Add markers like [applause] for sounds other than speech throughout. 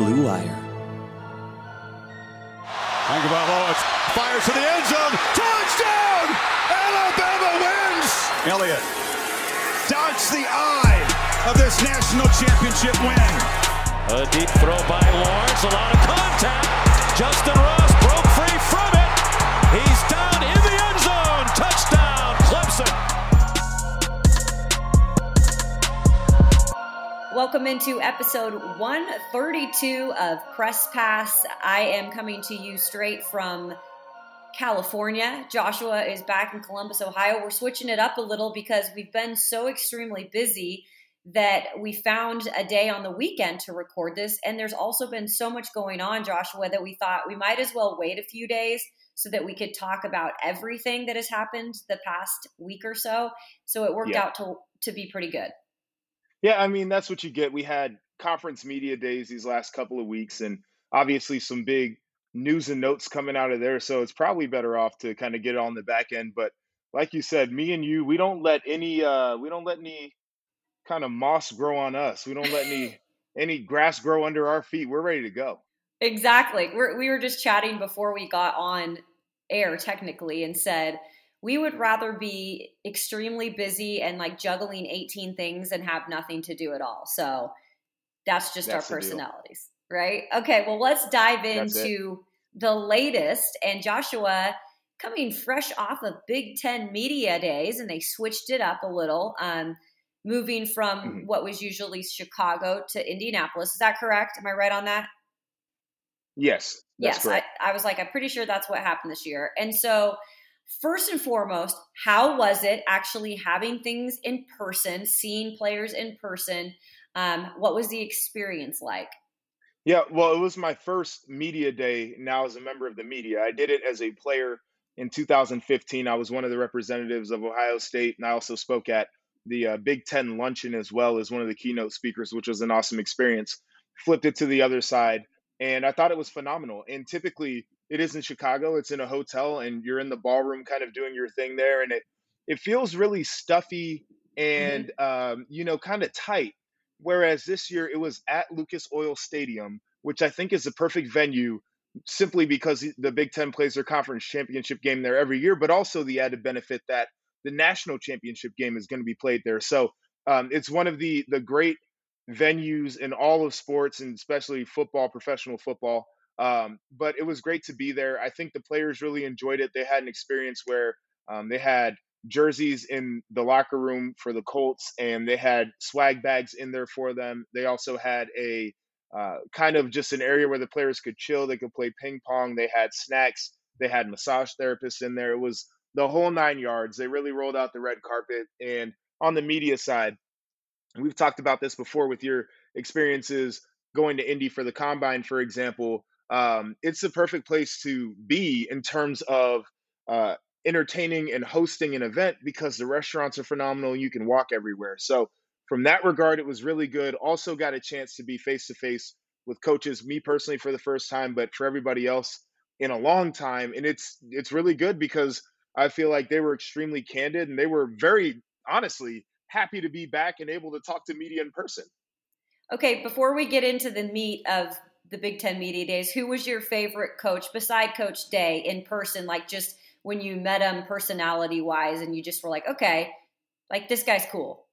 Blue Wire. Tagovailoa fires to the end zone. Touchdown! Alabama wins! Elliott dodged the eye of this national championship win. A deep throw by Lawrence. A lot of contact. Justyn Ross broke free from it. He's down Welcome into episode 132 of Press Pass. I am coming to you straight from California. Joshua is back in Columbus, Ohio. We're switching it up a little because we've been so extremely busy that we found a day on the weekend to record this. And there's also been so much going on, Joshua, that we thought we might as well wait a few days so that we could talk about everything that has happened the past week or so. So it worked yeah. out to, to be pretty good. Yeah, I mean that's what you get. We had conference media days these last couple of weeks, and obviously some big news and notes coming out of there. So it's probably better off to kind of get it on the back end. But like you said, me and you, we don't let any uh we don't let any kind of moss grow on us. We don't let any [laughs] any grass grow under our feet. We're ready to go. Exactly. We're, we were just chatting before we got on air technically and said we would rather be extremely busy and like juggling 18 things and have nothing to do at all. So that's just that's our personalities, right? Okay, well, let's dive into the latest. And Joshua, coming fresh off of Big Ten Media Days, and they switched it up a little, um, moving from mm-hmm. what was usually Chicago to Indianapolis. Is that correct? Am I right on that? Yes. yes. I, I was like, I'm pretty sure that's what happened this year. And so, first and foremost, how was it actually having things in person, seeing players in person? Um, what was the experience like? Yeah, well, it was my first media day now as a member of the media. I did it as a player in 2015. I was one of the representatives of Ohio State, and I also spoke at the uh, Big Ten luncheon as well as one of the keynote speakers, which was an awesome experience. Flipped it to the other side, and I thought it was phenomenal. And typically, it is in Chicago. It's in a hotel, and you're in the ballroom, kind of doing your thing there, and it it feels really stuffy and mm-hmm. um, you know kind of tight. Whereas this year it was at Lucas Oil Stadium, which I think is the perfect venue simply because the Big Ten plays their conference championship game there every year, but also the added benefit that the national championship game is going to be played there. So um, it's one of the the great venues in all of sports and especially football, professional football. Um, but it was great to be there. I think the players really enjoyed it. They had an experience where um, they had jerseys in the locker room for the Colts, and they had swag bags in there for them. They also had a uh, kind of just an area where the players could chill. They could play ping pong. They had snacks. They had massage therapists in there. It was the whole nine yards. They really rolled out the red carpet. And on the media side, we've talked about this before with your experiences going to Indy for the combine, for example um, it's the perfect place to be in terms of uh, entertaining and hosting an event because the restaurants are phenomenal. You can walk everywhere. So, from that regard, it was really good. Also, got a chance to be face to face with coaches, me personally for the first time, but for everybody else in a long time. And it's it's really good because I feel like they were extremely candid and they were very honestly happy to be back and able to talk to media in person. Okay, before we get into the meat of the Big Ten Media Days, who was your favorite coach beside Coach Day in person? Like just when you met him personality wise and you just were like, okay, like this guy's cool.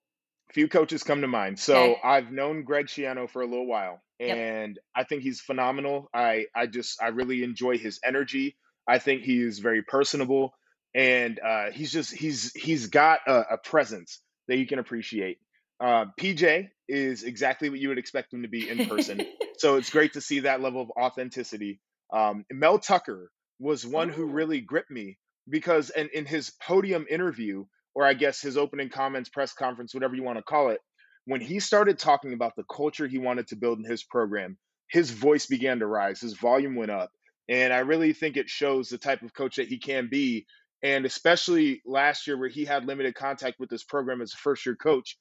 A few coaches come to mind. So okay. I've known Greg Schiano for a little while and yep. I think he's phenomenal. I, I just, I really enjoy his energy. I think he is very personable and uh, he's just, he's, he's got a, a presence that you can appreciate. Uh, PJ is exactly what you would expect him to be in person. [laughs] so it's great to see that level of authenticity. Um, Mel Tucker was one who oh. really gripped me because in, in his podium interview, or I guess his opening comments, press conference, whatever you want to call it, when he started talking about the culture he wanted to build in his program, his voice began to rise, his volume went up. And I really think it shows the type of coach that he can be. And especially last year, where he had limited contact with this program as a first year coach,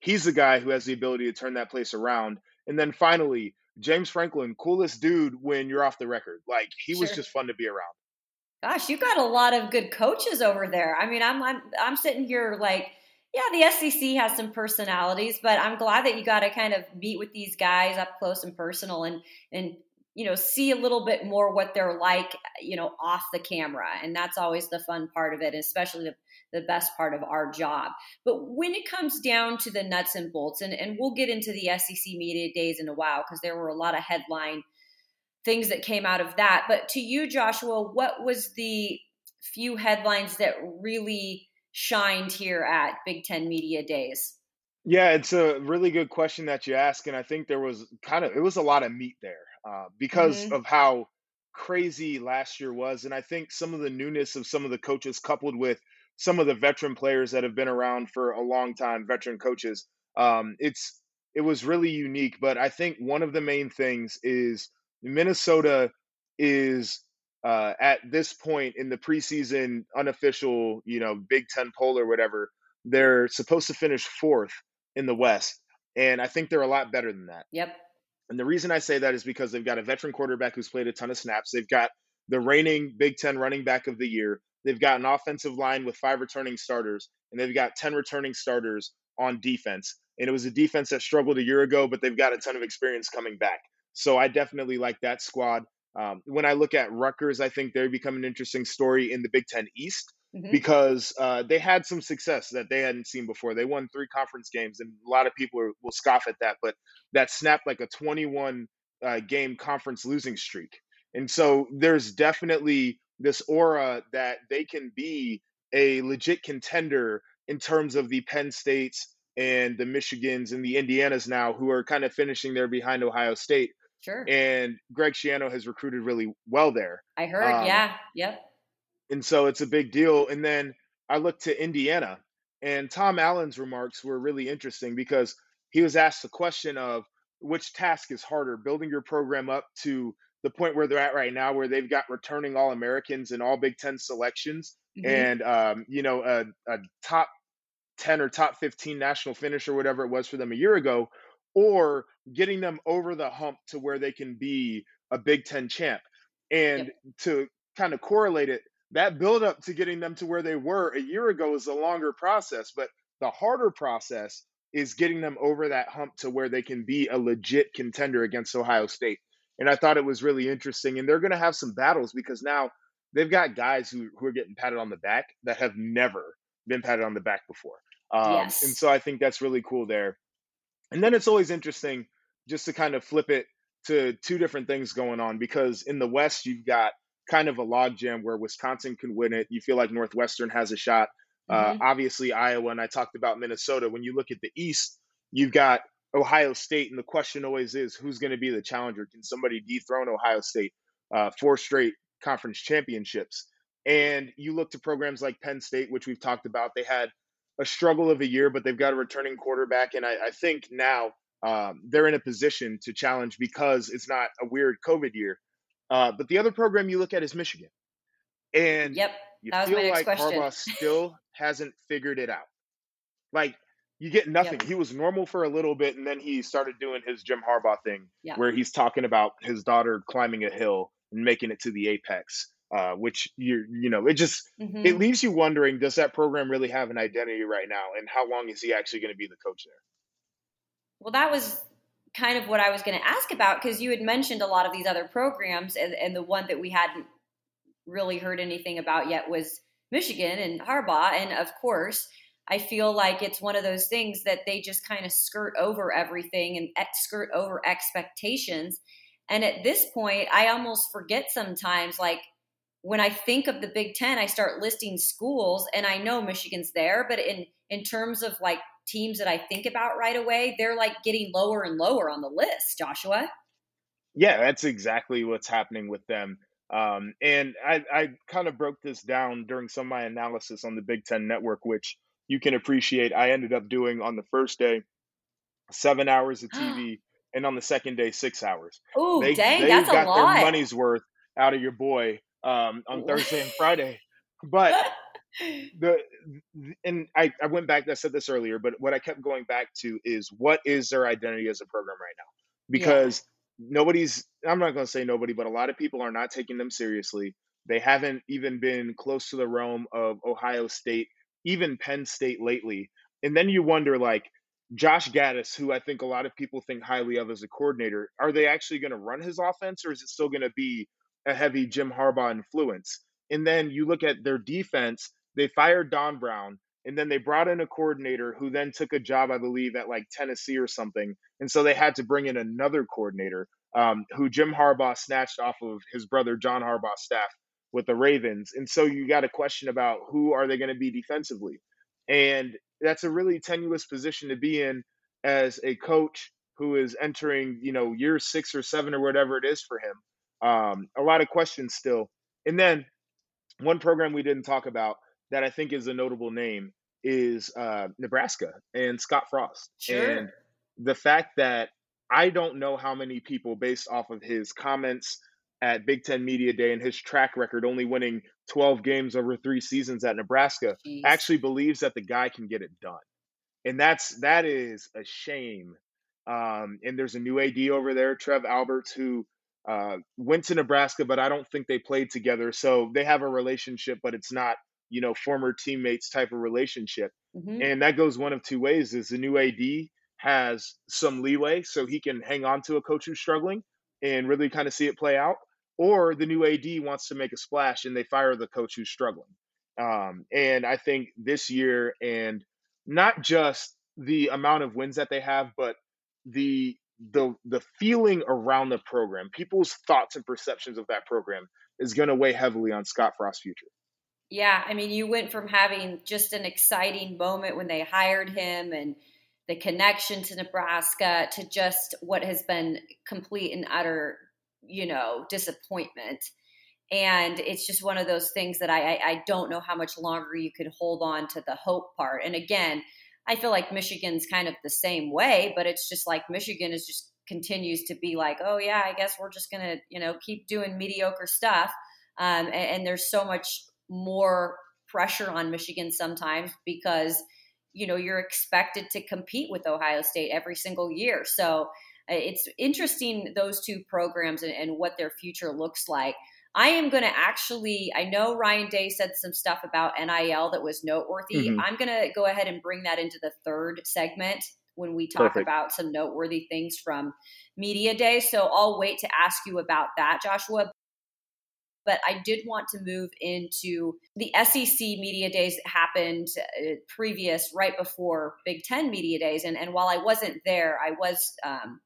he's the guy who has the ability to turn that place around. And then finally, James Franklin, coolest dude when you're off the record. Like he sure. was just fun to be around. Gosh, you got a lot of good coaches over there. I mean, I'm I'm I'm sitting here like Yeah, the SEC has some personalities, but I'm glad that you got to kind of meet with these guys up close and personal and and you know see a little bit more what they're like, you know, off the camera, and that's always the fun part of it, especially the the best part of our job. But when it comes down to the nuts and bolts, and, and we'll get into the SEC media days in a while because there were a lot of headline things that came out of that. But to you, Joshua, what was the few headlines that really shined here at Big Ten Media Days? Yeah, it's a really good question that you ask, and I think there was kind of it was a lot of meat there uh, because mm-hmm. of how crazy last year was, and I think some of the newness of some of the coaches coupled with some of the veteran players that have been around for a long time, veteran coaches. Um, it's it was really unique, but I think one of the main things is Minnesota is uh, at this point in the preseason unofficial, you know, Big Ten poll or whatever. They're supposed to finish fourth in the West, and I think they're a lot better than that. Yep. And the reason I say that is because they've got a veteran quarterback who's played a ton of snaps. They've got the reigning Big Ten running back of the year. They've got an offensive line with five returning starters, and they've got 10 returning starters on defense. And it was a defense that struggled a year ago, but they've got a ton of experience coming back. So I definitely like that squad. Um, when I look at Rutgers, I think they become an interesting story in the Big Ten East mm-hmm. because uh, they had some success that they hadn't seen before. They won three conference games, and a lot of people are, will scoff at that, but that snapped like a 21 uh, game conference losing streak. And so there's definitely this aura that they can be a legit contender in terms of the Penn States and the Michigans and the Indianas now who are kind of finishing there behind Ohio State. Sure. And Greg Schiano has recruited really well there. I heard, um, yeah. Yep. And so it's a big deal. And then I looked to Indiana and Tom Allen's remarks were really interesting because he was asked the question of which task is harder, building your program up to the point where they're at right now, where they've got returning All Americans and All Big Ten selections, mm-hmm. and um, you know a, a, top ten or top fifteen national finish or whatever it was for them a year ago, or getting them over the hump to where they can be a Big Ten champ, and yep. to kind of correlate it, that build up to getting them to where they were a year ago is a longer process, but the harder process is getting them over that hump to where they can be a legit contender against Ohio State and I thought it was really interesting. And they're going to have some battles because now they've got guys who, who are getting patted on the back that have never been patted on the back before. Um, yes. And so I think that's really cool there. And then it's always interesting just to kind of flip it to two different things going on because in the West, you've got kind of a logjam where Wisconsin can win it. You feel like Northwestern has a shot. Uh, mm-hmm. Uh, obviously, Iowa, and I talked about Minnesota. When you look at the East, you've got Ohio State, and the question always is who's going to be the challenger? Can somebody dethrone Ohio State? Uh, four straight conference championships. And you look to programs like Penn State, which we've talked about. They had a struggle of a year, but they've got a returning quarterback. And I, I think now um, they're in a position to challenge because it's not a weird COVID year. Uh, but the other program you look at is Michigan. And yep, you feel like question. Harbaugh still hasn't figured it out. Like you get nothing. Yep. He was normal for a little bit, and then he started doing his Jim Harbaugh thing, yep. where he's talking about his daughter climbing a hill and making it to the apex. Uh, which you you know, it just mm-hmm. it leaves you wondering: Does that program really have an identity right now, and how long is he actually going to be the coach there? Well, that was kind of what I was going to ask about because you had mentioned a lot of these other programs, and, and the one that we hadn't really heard anything about yet was Michigan and Harbaugh, and of course I feel like it's one of those things that they just kind of skirt over everything and skirt over expectations. And at this point, I almost forget sometimes, like when I think of the Big Ten, I start listing schools, and I know Michigan's there, but in in terms of like teams that I think about right away, they're like getting lower and lower on the list. Joshua. Yeah, that's exactly what's happening with them. Um, and I, I kind of broke this down during some of my analysis on the Big Ten Network, which you can appreciate. I ended up doing on the first day seven hours of TV, [gasps] and on the second day six hours. Oh, dang, they that's got a lot. their money's worth out of your boy um, on Thursday and Friday. But [laughs] the and I, I went back. I said this earlier, but what I kept going back to is what is their identity as a program right now? Because yeah. nobody's. I'm not going to say nobody, but a lot of people are not taking them seriously. They haven't even been close to the realm of Ohio State even Penn State lately. And then you wonder, like, Josh Gattis, who I think a lot of people think highly of as a coordinator, are they actually going to run his offense or is it still going to be a heavy Jim Harbaugh influence? And then you look at their defense, they fired Don Brown and then they brought in a coordinator who then took a job, I believe, at like Tennessee or something. And so they had to bring in another coordinator um, who Jim Harbaugh snatched off of his brother John Harbaugh's staff with the Ravens. And so you got a question about who are they going to be defensively? And that's a really tenuous position to be in as a coach who is entering, you know, year six or seven or whatever it is for him. Um, a lot of questions still. And then one program we didn't talk about that I think is a notable name is uh, Nebraska and Scott Frost. Sure. And the fact that I don't know how many people, based off of his comments at Big Ten Media Day and his track record, only winning 12 games over three seasons at Nebraska, Jeez. actually believes that the guy can get it done. And that's that is a shame. Um, and there's a new AD over there, Trev Alberts, who uh, went to Nebraska, but I don't think they played together. So they have a relationship, but it's not you know former teammates type of relationship. Mhm. And that goes one of two ways: is the new AD has some leeway, so he can hang on to a coach who's struggling and really kind of see it play out, or the new AD wants to make a splash and they fire the coach who's struggling. Um, and I think this year, and not just the amount of wins that they have, but the the the feeling around the program, people's thoughts and perceptions of that program is going to weigh heavily on Scott Frost's future. Yeah, I mean, you went from having just an exciting moment when they hired him and the connection to Nebraska to just what has been complete and utter, you know, disappointment. And it's just one of those things that I, I, I don't know how much longer you could hold on to the hope part. And again, I feel like Michigan's kind of the same way, but it's just like Michigan is just continues to be like, oh yeah, I guess we're just gonna, you know, keep doing mediocre stuff. Um, and, and there's so much more pressure on Michigan sometimes because you know you're expected to compete with Ohio State every single year. So it's interesting those two programs and, and what their future looks like. I am going to actually, I know Ryan Day said some stuff about NIL that was noteworthy. Mhm. I'm going to go ahead and bring that into the third segment when we talk Perfect. about some noteworthy things from Media Day. So I'll wait to ask you about that, Joshua but I did want to move into the SEC media days that happened uh, previous, right before Big Ten media days. And, and while I wasn't there, I was, um,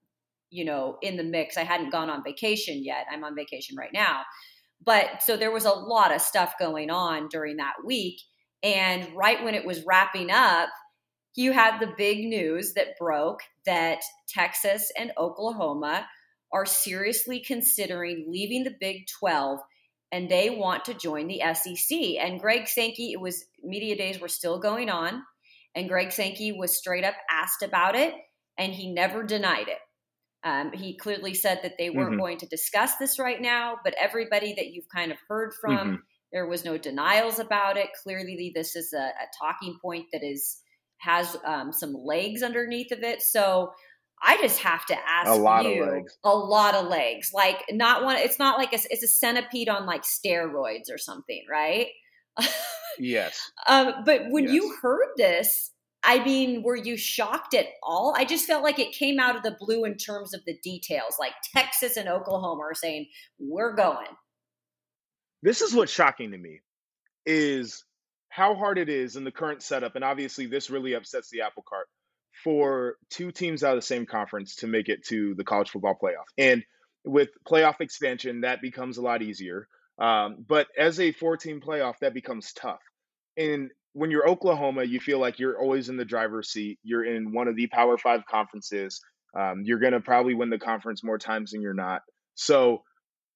you know, in the mix. I hadn't gone on vacation yet. I'm on vacation right now. But so there was a lot of stuff going on during that week. And right when it was wrapping up, you had the big news that broke that Texas and Oklahoma are seriously considering leaving the Big 12 and they want to join the SEC. And Greg Sankey, it was media days were still going on, and Greg Sankey was straight up asked about it, and he never denied it. Um, he clearly said that they weren't Mhm. going to discuss this right now, but everybody that you've kind of heard from, Mhm. there was no denials about it. Clearly, this is a, a talking point that is has um, some legs underneath of it. So I just have to ask A lot of you legs. a lot of legs. Like not one. It's not like a, it's a centipede on like steroids or something, right? [laughs] Yes. um, but when you heard this, I mean, were you shocked at all? I just felt like it came out of the blue in terms of the details. Like Texas and Oklahoma are saying we're going. this is what's shocking to me is how hard it is in the current setup and obviously this really upsets the apple cart for two teams out of the same conference to make it to the college football playoff and with playoff expansion that becomes a lot easier um, but as a four team playoff that becomes tough and when you're oklahoma you feel like you're always in the driver's seat you're in one of the power five conferences um, you're going to probably win the conference more times than you're not. So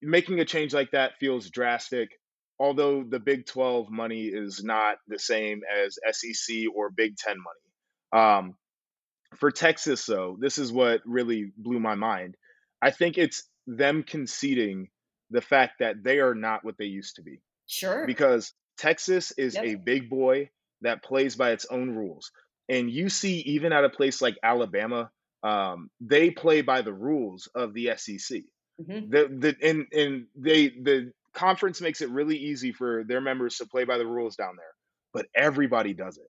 making a change like that feels drastic although the big 12 money is not the same as sec or big 10 money. Um, for texas though this is what really blew my mind. I think it's them conceding the fact that they are not what they used to be Sure. because Texas is Yep. a big boy that plays by its own rules. And you see, even at a place like Alabama, um, they play by the rules of the SEC. Mhm. The, the, and, and they, the conference makes it really easy for their members to play by the rules down there, but everybody does it.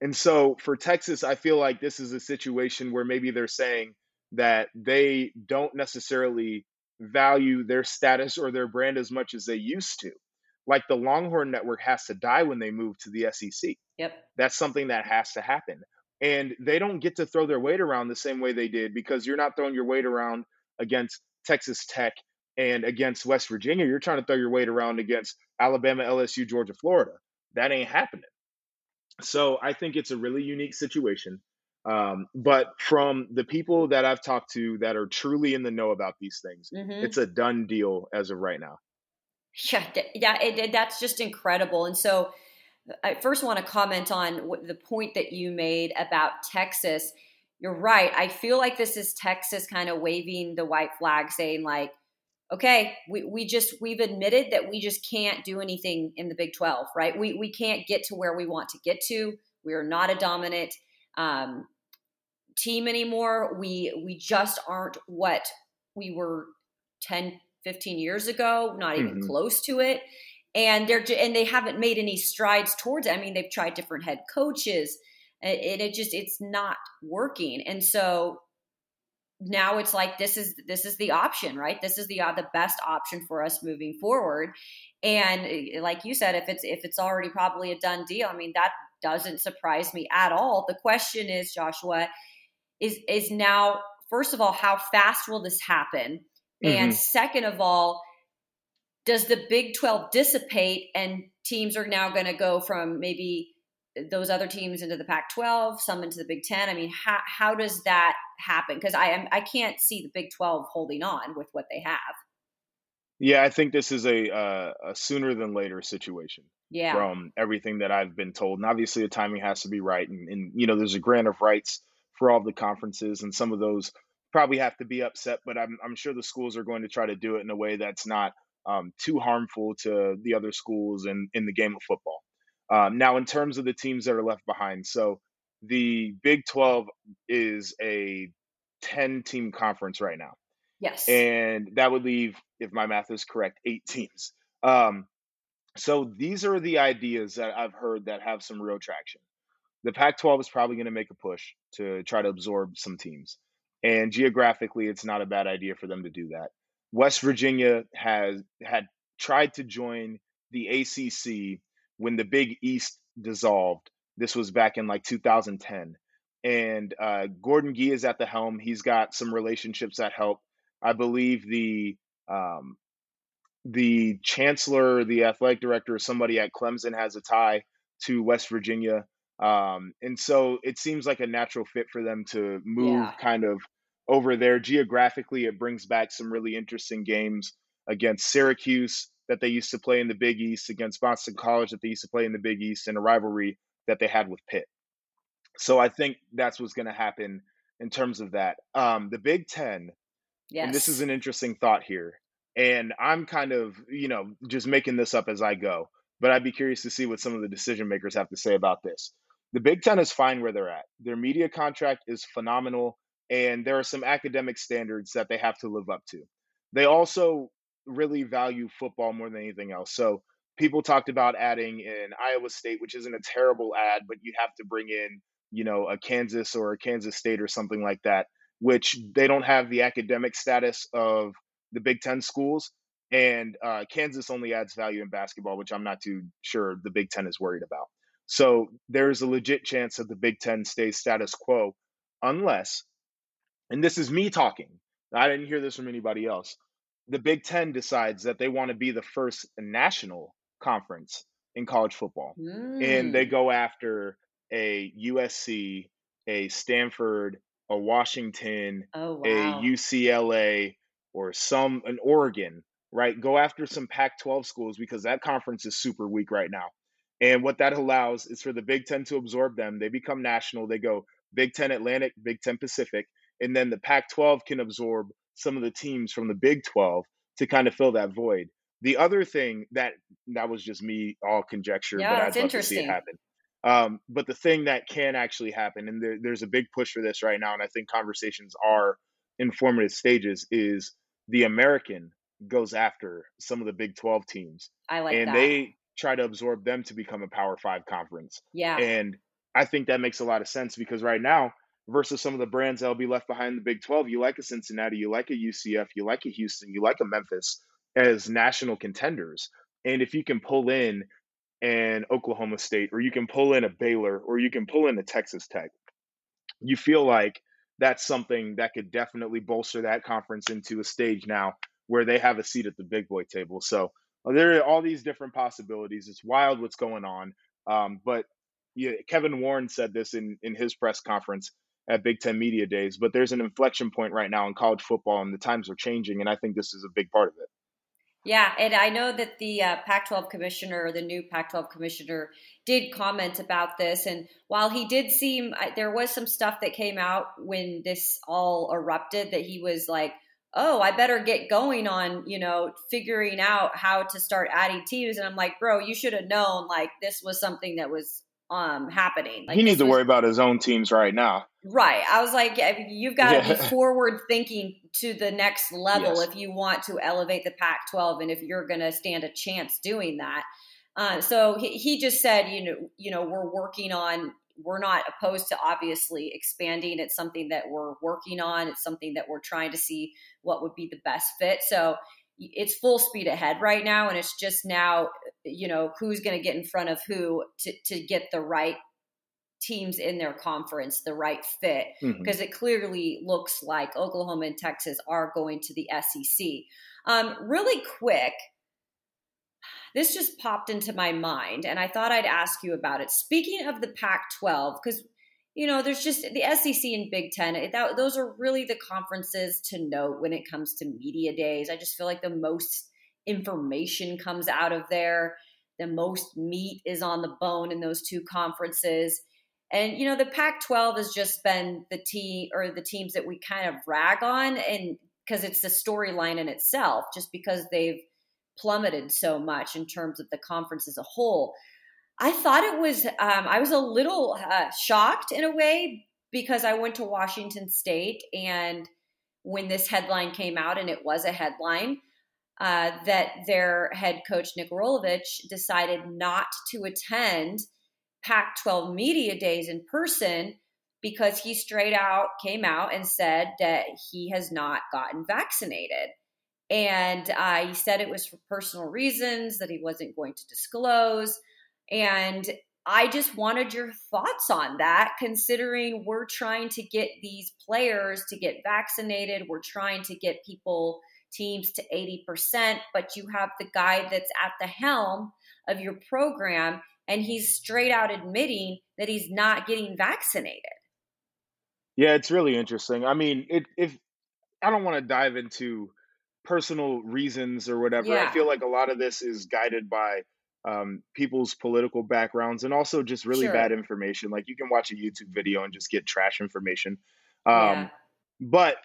And so for Texas, I feel like this is a situation where maybe they're saying that they don't necessarily value their status or their brand as much as they used to. Like the Longhorn Network has to die when they move to the SEC. Yep. That's something that has to happen. And they don't get to throw their weight around the same way they did because you're not throwing your weight around against Texas Tech and against West Virginia. You're trying to throw your weight around against Alabama, LSU, Georgia, Florida. That ain't happening. So I think it's a really unique situation. Um, but from the people that I've talked to that are truly in the know about these things, hmm it's a done deal as of right now. [laughs] Yeah, yeah, it, that's just incredible. And so, I first want to comment on what, the point that you made about Texas. You're right. I feel like this is Texas kind of waving the white flag, saying like, "Okay, we, we just we've admitted that we just can't do anything in the Big 12, right? We we can't get to where we want to get to. We are not a dominant um, team anymore. We we just aren't what we were 10, 15 years ago, not even Mhm. close to it. And they're and they haven't made any strides towards it. I mean, they've tried different head coaches, and it, just it's not working. And so now it's like this is this is the option, right? This is the uh, the best option for us moving forward. And eh, like you said, if it's if it's already probably a done deal, I mean that doesn't surprise me at all. The question is, Joshua, is is now first of all, how fast will this happen? And second of all, does the Big 12 dissipate and teams are now going to go from maybe those other teams into the Pac 12, some into the Big 10? I mean, how, how does that happen? Because I, am I can't see the Big 12 holding on with what they have. Yeah, I think this is a uh, a sooner than later situation Yeah. from everything that I've been told. And obviously, the timing has to be right. And, and you know, there's a grant of rights for all the conferences, and some of those probably have to be upset. But I'm I'm sure the schools are going to try to do it in a way that's not um, too harmful to the other schools in in the game of football. Um, now, in terms of the teams that are left behind, so the Big 12 is a 10 team conference right now Yes. and that would leave, if my math is correct, eight teams. Um, so these are the ideas that I've heard that have some real traction. The Pac 12 is probably going to make a push to try to absorb some teams. And geographically, it's not a bad idea for them to do that. West Virginia has had tried to join the ACC when the Big East dissolved. This was back in like 2010. And uh, Gordon Gee is at the helm. He's got some relationships that help. I believe the um, the chancellor, the athletic director, or somebody at Clemson has a tie to West Virginia. Um, and so it seems like a natural fit for them to move Yeah. kind of over there. Geographically, it brings back some really interesting games against Syracuse that they used to play in the Big East, against Boston College that they used to play in the Big East, and a rivalry that they had with Pitt. So I think that's what's going to happen in terms of that. Um, the Big Ten, yes. and this is an interesting thought here. And I'm kind of, you know, just making this up as I go, but I'd be curious to see what some of the decision makers have to say about this. The Big Ten is fine where they're at. Their media contract is phenomenal, and there are some academic standards that they have to live up to. They also really value football more than anything else. So people talked about adding in Iowa State, which isn't a terrible ad, but you have to bring in, you know, a Kansas or a Kansas State or something like that, which they don't have the academic status of the Big Ten schools. And uh, Kansas only adds value in basketball, which I'm not too sure the Big Ten is worried about. So there's a legit chance that the Big Ten stays status quo, unless, and this is me talking, I didn't hear this from anybody else. The Big Ten decides that they want to be the first national conference in college football. And they Mm. go after a USC, a Stanford, a Washington, Oh, a. UCLA, or some an Oregon, right? Go after some Pac-12 schools because that conference is super weak right now. And what that allows is for the Big Ten to absorb them. They become national. They go Big Ten Atlantic, Big Ten Pacific, and then the Pac-12 can absorb some of the teams from the Big 12 to kind of fill that void. The other thing that that was just me all conjecture, Yeah, but I'd love to see it happen. Um, but the thing that can actually happen, and there, there's a big push for this right now, and I think conversations are in formative stages, is the American goes after some of the Big 12 teams I like and that. they try to absorb them to become a Power Five conference. yeah. And I think that makes a lot of sense because right now, versus some of the brands that'll be left behind the Big 12, you like a Cincinnati, you like a UCF, you like a Houston, you like a Memphis as national contenders. And if you can pull in an Oklahoma State, or you can pull in a Baylor, or you can pull in a Texas Tech, you feel like that's something that could definitely bolster that conference into a stage now where they have a seat at the big boy table. So there are all these different possibilities. It's wild what's going on. Um, but yeah, Kevin Warren said this in, in his press conference at Big Ten Media Days. But there's an inflection point right now in college football, and the times are changing. And I think this is a big part of it. Yeah, and I know that the uh, Pac 12 commissioner, the new Pac 12 commissioner, did comment about this. And while he did seem, there was some stuff that came out when this all erupted that he was like, oh, I better get going on, you know, figuring out how to start adding teams. And I'm like, bro, you should have known like this was something that was um happening. Like he needs to was, worry about his own teams right now. Right. I was like, you've got to yeah. be [laughs] forward thinking to the next level yes. if you want to elevate the Pac 12 and if you're going to stand a chance doing that. Uh, so he, he just said, you know, you know, we're working on. We're not opposed to obviously expanding. It's something that we're working on. It's something that we're trying to see what would be the best fit. So it's full speed ahead right now, and it's just now, you know, who's going to get in front of who to to get the right teams in their conference the right fit because mm-hmm. it clearly looks like Oklahoma and Texas are going to the SEC. Um, really quick, this just popped into my mind and I thought I'd ask you about it. Speaking of the Pac 12, because you know, there's just the SEC and Big Ten. That, those are really the conferences to note when it comes to media days. I just feel like the most information comes out of there. The most meat is on the bone in those two conferences. And you know, the Pac-12 has just been the team or the teams that we kind of rag on, and because it's the storyline in itself, just because they've plummeted so much in terms of the conference as a whole. I thought it was. Um, I was a little uh, shocked in a way because I went to Washington State, and when this headline came out, and it was a headline. Uh, that their head coach Nick Rolovich decided not to attend Pac 12 media days in person because he straight out came out and said that he has not gotten vaccinated. And uh, he said it was for personal reasons that he wasn't going to disclose. And I just wanted your thoughts on that, considering we're trying to get these players to get vaccinated. We're trying to get people, teams to 80%, but you have the guy that's at the helm of your program and he's straight out admitting that he's not getting vaccinated. Yeah, it's really interesting. I mean, it, if I don't want to dive into personal reasons or whatever, yeah. I feel like a lot of this is guided by um, people's political backgrounds and also just really sure. bad information. Like you can watch a YouTube video and just get trash information. Um, yeah. But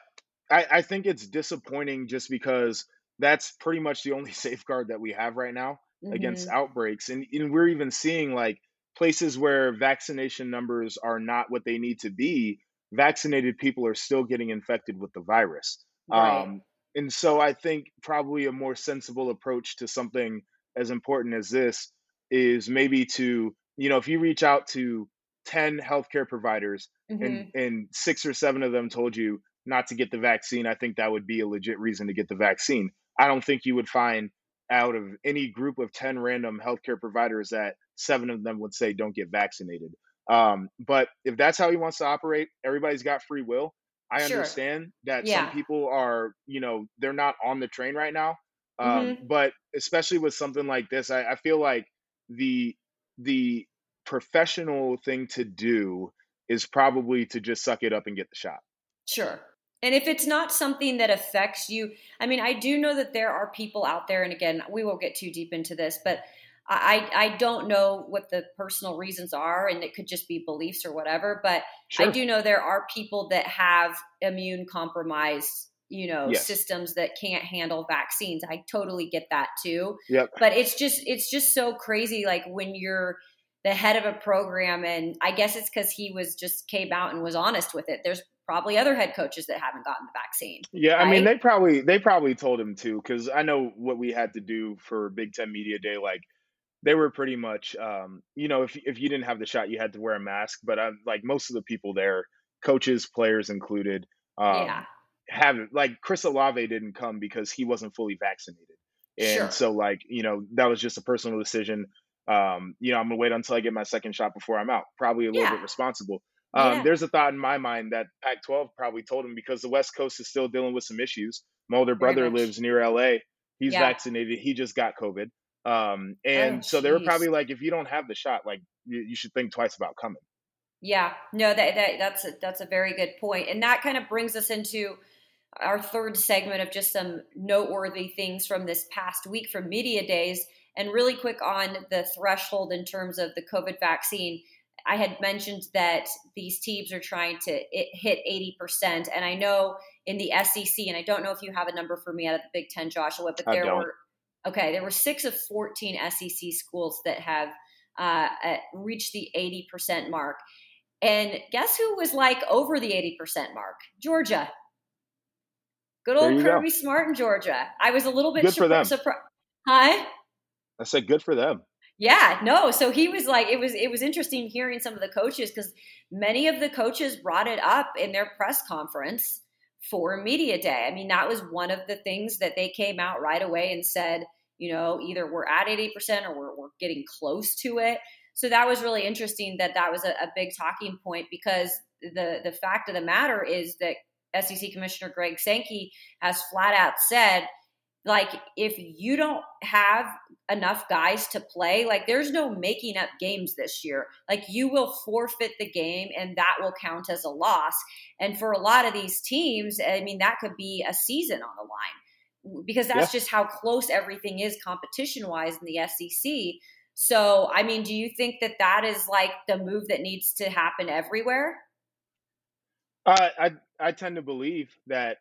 I, I think it's disappointing just because that's pretty much the only [laughs] safeguard that we have right now mm-hmm. against outbreaks. And, and we're even seeing like places where vaccination numbers are not what they need to be, vaccinated people are still getting infected with the virus. Right. Um, and so I think probably a more sensible approach to something as important as this is maybe to, you know, if you reach out to 10 healthcare providers mm-hmm. and, and six or seven of them told you not to get the vaccine, I think that would be a legit reason to get the vaccine. I don't think you would find out of any group of 10 random healthcare providers that seven of them would say don't get vaccinated. Um, but if that's how he wants to operate, everybody's got free will. I sure. understand that yeah. some people are, you know, they're not on the train right now. Um, mm-hmm. But especially with something like this, I, I feel like the the professional thing to do is probably to just suck it up and get the shot. Sure. And if it's not something that affects you, I mean, I do know that there are people out there, and again, we won't get too deep into this, but I, I don't know what the personal reasons are, and it could just be beliefs or whatever. But sure. I do know there are people that have immune compromised, you know, yes. systems that can't handle vaccines. I totally get that too. Yep. But it's just it's just so crazy, like when you're the head of a program, and I guess it's because he was just came out and was honest with it. There's probably other head coaches that haven't gotten the vaccine. Yeah, right? I mean they probably they probably told him to because I know what we had to do for Big Ten Media Day. Like they were pretty much, um, you know, if if you didn't have the shot, you had to wear a mask. But uh, like most of the people there, coaches, players included, um, yeah. have like Chris Olave didn't come because he wasn't fully vaccinated, and sure. so like you know that was just a personal decision. Um, you know, I'm gonna wait until I get my second shot before I'm out. Probably a little yeah. bit responsible. Um, yeah. There's a thought in my mind that Pac-12 probably told him because the West Coast is still dealing with some issues. My older brother lives near LA. He's vaccinated. He just got COVID. Um, and oh, so they were probably like, if you don't have the shot, like you, you should think twice about coming. Yeah, no, that, that that's a, that's a very good point, and that kind of brings us into our third segment of just some noteworthy things from this past week from media days. And really quick on the threshold in terms of the COVID vaccine. I had mentioned that these teams are trying to hit 80%. And I know in the SEC, and I don't know if you have a number for me out of the Big Ten, Joshua, but there were Okay, there were six of 14 SEC schools that have uh, reached the 80% mark. And guess who was like over the 80% mark? Georgia. Good old Kirby go. Smart in Georgia. I was a little bit surprised. Hi? I said good for them. Yeah, no. So he was like, it was it was interesting hearing some of the coaches because many of the coaches brought it up in their press conference for media day. I mean, that was one of the things that they came out right away and said, you know, either we're at 80% or we're, we're getting close to it. So that was really interesting that that was a, a big talking point because the the fact of the matter is that SEC Commissioner Greg Sankey has flat out said, like, if you don't have enough guys to play, like, there's no making up games this year. Like, you will forfeit the game and that will count as a loss. And for a lot of these teams, I mean, that could be a season on the line because that's yeah. just how close everything is competition wise in the SEC. So, I mean, do you think that that is like the move that needs to happen everywhere? Uh, I I tend to believe that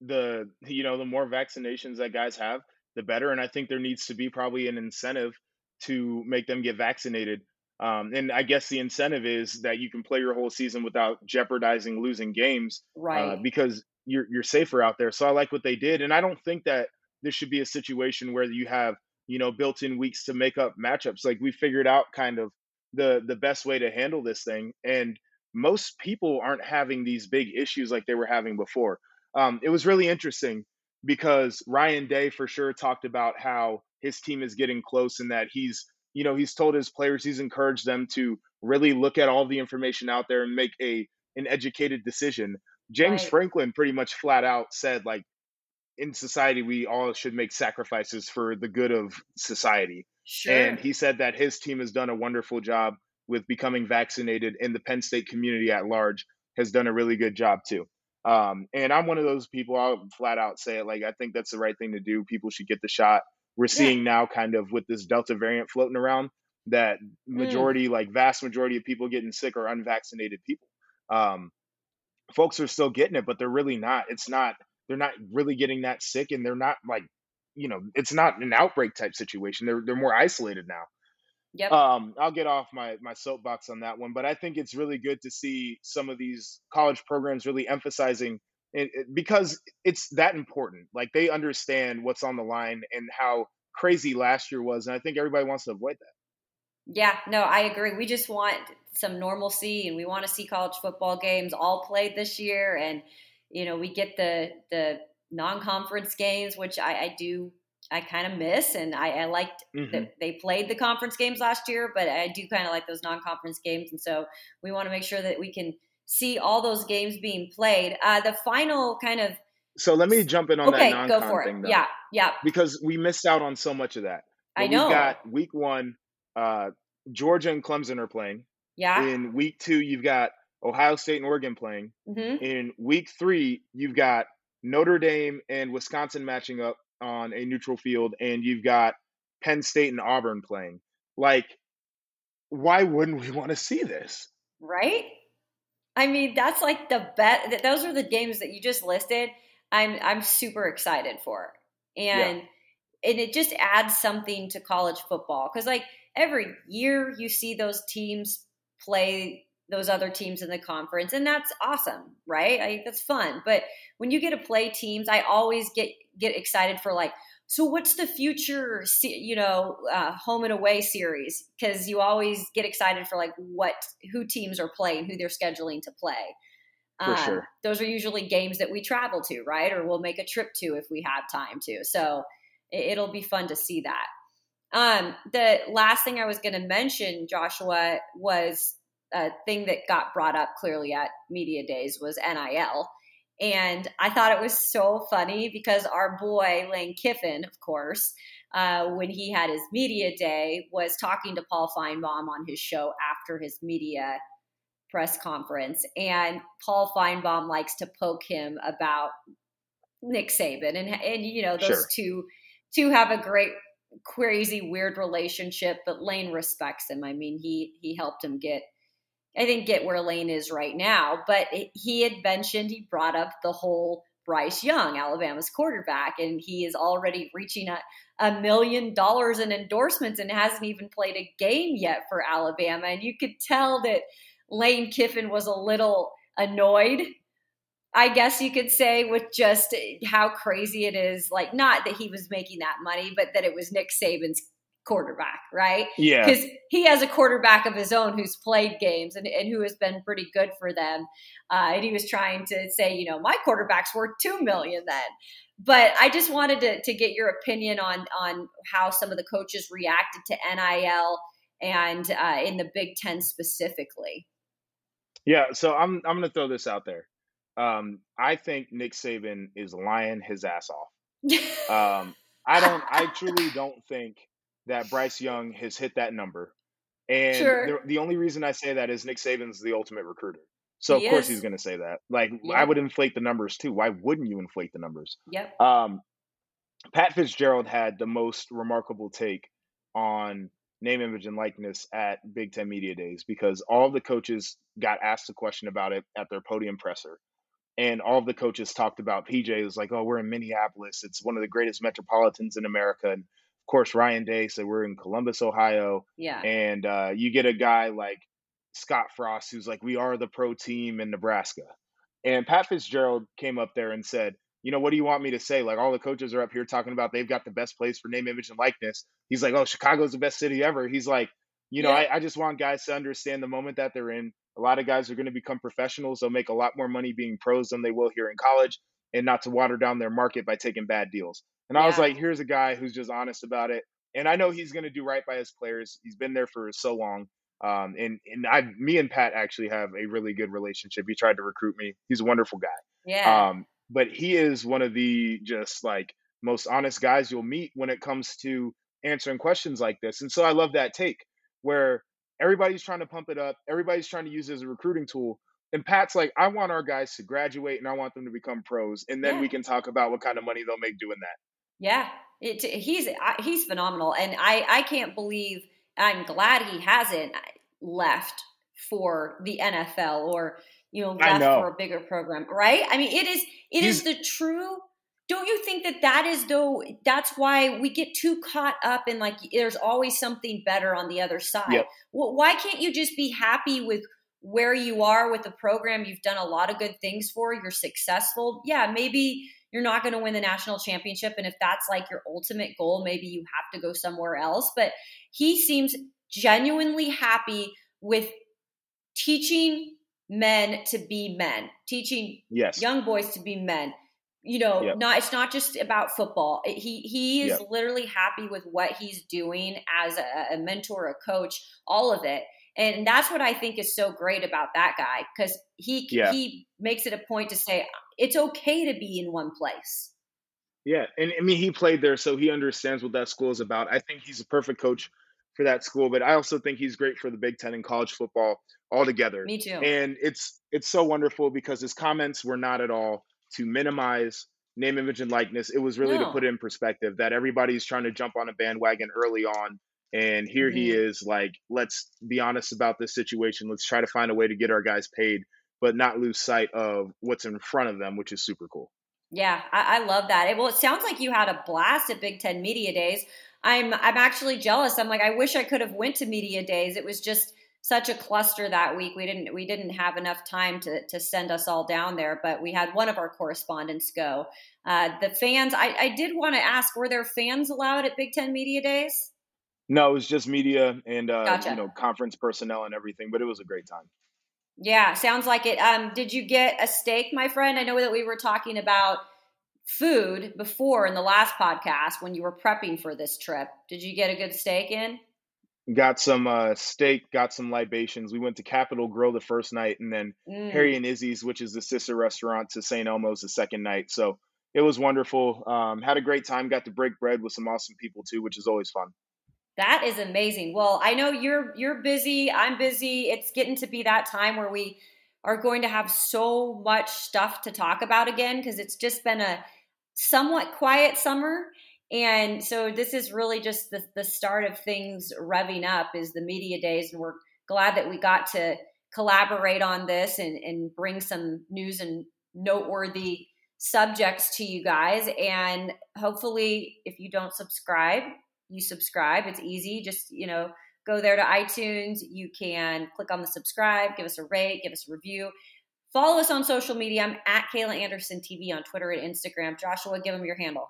the you know the more vaccinations that guys have, the better, and I think there needs to be probably an incentive to make them get vaccinated. Um, and I guess the incentive is that you can play your whole season without jeopardizing losing games, uh, right? Uh, because you're you're safer out there. So I like what they did, and I don't think that this should be a situation where you have you know built-in weeks to make up matchups. Like we figured out kind of the the best way to handle this thing, and most people aren't having these big issues like they were having before. Um, it was really interesting because Ryan Day for sure talked about how his team is getting close and that he's you know he's told his players he's encouraged them to really look at all the information out there and make a an educated decision James right. Franklin pretty much flat out said like in society we all should make sacrifices for the good of society. Sure. And he said that his team has done a wonderful job with becoming vaccinated and the Penn State community at large has done a really good job too. Um, and I'm one of those people, I'll flat out say it like, I think that's the right thing to do. People should get the shot. We're seeing yeah. now kind of with this Delta variant floating around that mm. majority, mm. like vast majority of people getting sick are unvaccinated people. Um, folks are still getting it, but they're really not. It's not. They're not really getting that sick, and they're not like, you know, it's not an outbreak type situation. They're they're more isolated now. Yep. Um, I'll get off my my soapbox on that one, but I think it's really good to see some of these college programs really emphasizing it, it, because it's that important. Like they understand what's on the line and how crazy last year was, and I think everybody wants to avoid that. Yeah, no, I agree. We just want some normalcy and we want to see college football games all played this year and you know we get the the non-conference games which i, I do i kind of miss and i, I liked mm-hmm. that they played the conference games last year but i do kind of like those non-conference games and so we want to make sure that we can see all those games being played uh, the final kind of so let me jump in on okay, that non-con go for thing it. yeah yeah because we missed out on so much of that i know we got week one uh, georgia and clemson are playing yeah. In week two, you've got Ohio State and Oregon playing. Mm-hmm. In week three, you've got Notre Dame and Wisconsin matching up on a neutral field, and you've got Penn State and Auburn playing. Like, why wouldn't we want to see this? Right? I mean, that's like the best. Those are the games that you just listed. I'm I'm super excited for, and yeah. and it just adds something to college football because like every year you see those teams play those other teams in the conference and that's awesome right I, that's fun but when you get to play teams i always get get excited for like so what's the future you know uh, home and away series? Because you always get excited for like what who teams are playing who they're scheduling to play. For um, sure. those are usually games that we travel to right? Or we'll make a trip to if we have time to. So it, will be fun to see that. Um, the last thing i was going to mention joshua was a thing that got brought up clearly at media days was nil and I thought it was so funny because our boy, Lane Kiffin, of course, uh, when he had his media day, was talking to Paul Finebaum on his show after his media press conference. And Paul Finebaum likes to poke him about Nick Saban. And, and you know, those sure. two two have a great crazy weird relationship but lane respects him i mean he he helped him get I think get where Lane is right now. But he had mentioned he brought up the whole Bryce Young, Alabama's quarterback, and he is already reaching a, a million dollars in endorsements and hasn't even played a game yet for Alabama. And you could tell that Lane Kiffin was a little annoyed. I guess you could say with just how crazy it is. Like, not that he was making that money, but that it was Nick Saban's quarterback, right? Yeah. Because he has a quarterback of his own who's played games and, and who has been pretty good for them. Uh, and he was trying to say, you know, my quarterback's worth two million then. But I just wanted to, to get your opinion on on how some of the coaches reacted to NIL and uh, in the Big Ten specifically. Yeah, so I'm I'm going to throw this out there. Um, I think Nick Saban is lying his ass off. [laughs] um, I don't. I truly don't think that Bryce Young has hit that number. And sure. the, the, only reason I say that is Nick Saban's the ultimate recruiter. So he of course is. he's going to say that. Like yep. I would inflate the numbers too. Why wouldn't you inflate the numbers? Yep. Um, Pat Fitzgerald had the most remarkable take on name, image, and likeness at Big Ten Media Days because all the coaches got asked a question about it at their podium presser. And all the coaches talked about PJ. It was like, oh, we're in Minneapolis. It's one of the greatest metropolitans in America. And of course, Ryan Day said we're in Columbus, Ohio. Yeah. And uh, you get a guy like Scott Frost, who's like, we are the pro team in Nebraska. And Pat Fitzgerald came up there and said, you know, what do you want me to say? Like all the coaches are up here talking about they've got the best place for name, image, and likeness. He's like, oh, Chicago's the best city ever. He's like, you know, yeah. I, I just want guys to understand the moment that they're in. A lot of guys are going to become professionals. They'll make a lot more money being pros than they will here in college, and not to water down their market by taking bad deals. And yeah. I was like, here's a guy who's just honest about it. And I know he's going to do right by his players. He's been there for so long. Um, and and I, me and Pat actually have a really good relationship. He tried to recruit me. He's a wonderful guy. Yeah. Um, but he is one of the just like most honest guys you'll meet when it comes to answering questions like this. And so I love that take where everybody's trying to pump it up. Everybody's trying to use it as a recruiting tool. And Pat's like, I want our guys to graduate and I want them to become pros. And then yeah. we can talk about what kind of money they'll make doing that. Yeah, it, he's he's phenomenal, and I I can't believe I'm glad he hasn't uh, left for the NFL or you know left for a bigger program, right? I mean, it is it he's, is the true. Don't you think that that is though? That's why we get too caught up in like there's always something better on the other side. Yep. Well, why can't you just be happy with where you are with the program? You've done a lot of good things for. You're successful. Yeah, maybe you're not going to win the national championship. And if that's like your ultimate goal, maybe you have to go somewhere else. But he seems genuinely happy with teaching men to be men, teaching yes. young boys to be men. You know, yep. not it's not just about football. He he is yep. literally happy with what he's doing as a, a mentor, a coach, all of it. And that's what I think is so great about that guy because he yeah. he makes it a point to say it's okay to be in one place. Yeah, and I mean he played there, so he understands what that school is about. I think he's a perfect coach for that school, but I also think he's great for the Big Ten and college football altogether. Me too. And it's it's so wonderful because his comments were not at all to minimize name, image, and likeness. It was really no. to put it in perspective that everybody's trying to jump on a bandwagon early on and here mm-hmm. he is, like, let's be honest about this situation. Let's try to find a way to get our guys paid, but not lose sight of what's in front of them, which is super cool. Yeah, I, I love that. It, Well, it sounds like you had a blast at Big Ten Media Days. I'm I'm actually jealous. I'm like, I wish I could have went to Media Days. It was just such a cluster that week. We didn't we didn't have enough time to to send us all down there, but we had one of our correspondents go. Uh, the fans, I, I did want to ask, were there fans allowed at Big Ten Media Days? No, it was just media and uh, gotcha. you know conference personnel and everything, but it was a great time. Yeah, sounds like it. Um, did you get a steak, my friend? I know that we were talking about food before in the last podcast when you were prepping for this trip. Did you get a good steak in? got some uh, steak, got some libations. We went to Capital Grille the first night, and then mm. Harry and Izzy's, which is the sister restaurant to St. Elmo's, the second night. So it was wonderful. Um, had a great time. Got to break bread with some awesome people too, which is always fun. That is amazing. Well, I know you're you're busy. I'm busy. It's getting to be that time where we are going to have so much stuff to talk about again because it's just been a somewhat quiet summer and so this is really just the, the start of things revving up is the media days. And we're glad that we got to collaborate on this and, and bring some news and noteworthy subjects to you guys. And hopefully, if you don't subscribe, you subscribe. It's easy. Just, you know, go there to iTunes. You can click on the subscribe, give us a rate, give us a review. Follow us on social media. I'm at Kayla Anderson TV on Twitter and Instagram. Joshua, give them your handle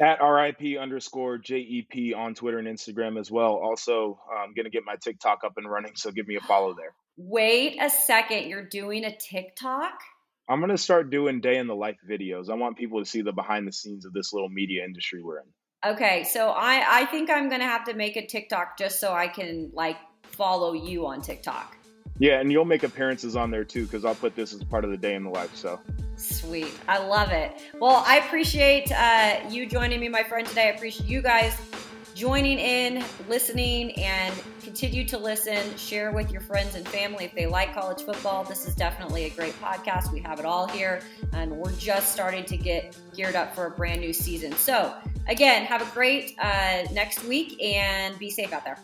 at RIP underscore JEP on Twitter and Instagram as well. Also, I'm going to get my TikTok up and running, so give me a follow there. Wait a second. You're doing a TikTok? I'm going to start doing day in the life videos. I want people to see the behind the scenes of this little media industry we're in. Okay, so I, I think I'm to have to make a TikTok just so I can like follow you on TikTok. Yeah, and you'll make appearances on there too because I'll put this as part of the day in the life. So sweet, I love it. Well, I appreciate uh, you joining me, my friend, today. I appreciate you guys joining in, listening, and continue to listen. Share with your friends and family if they like college football. This is definitely a great podcast. We have it all here, and we're just starting to get geared up for a brand new season. So, again, have a great uh, next week and be safe out there.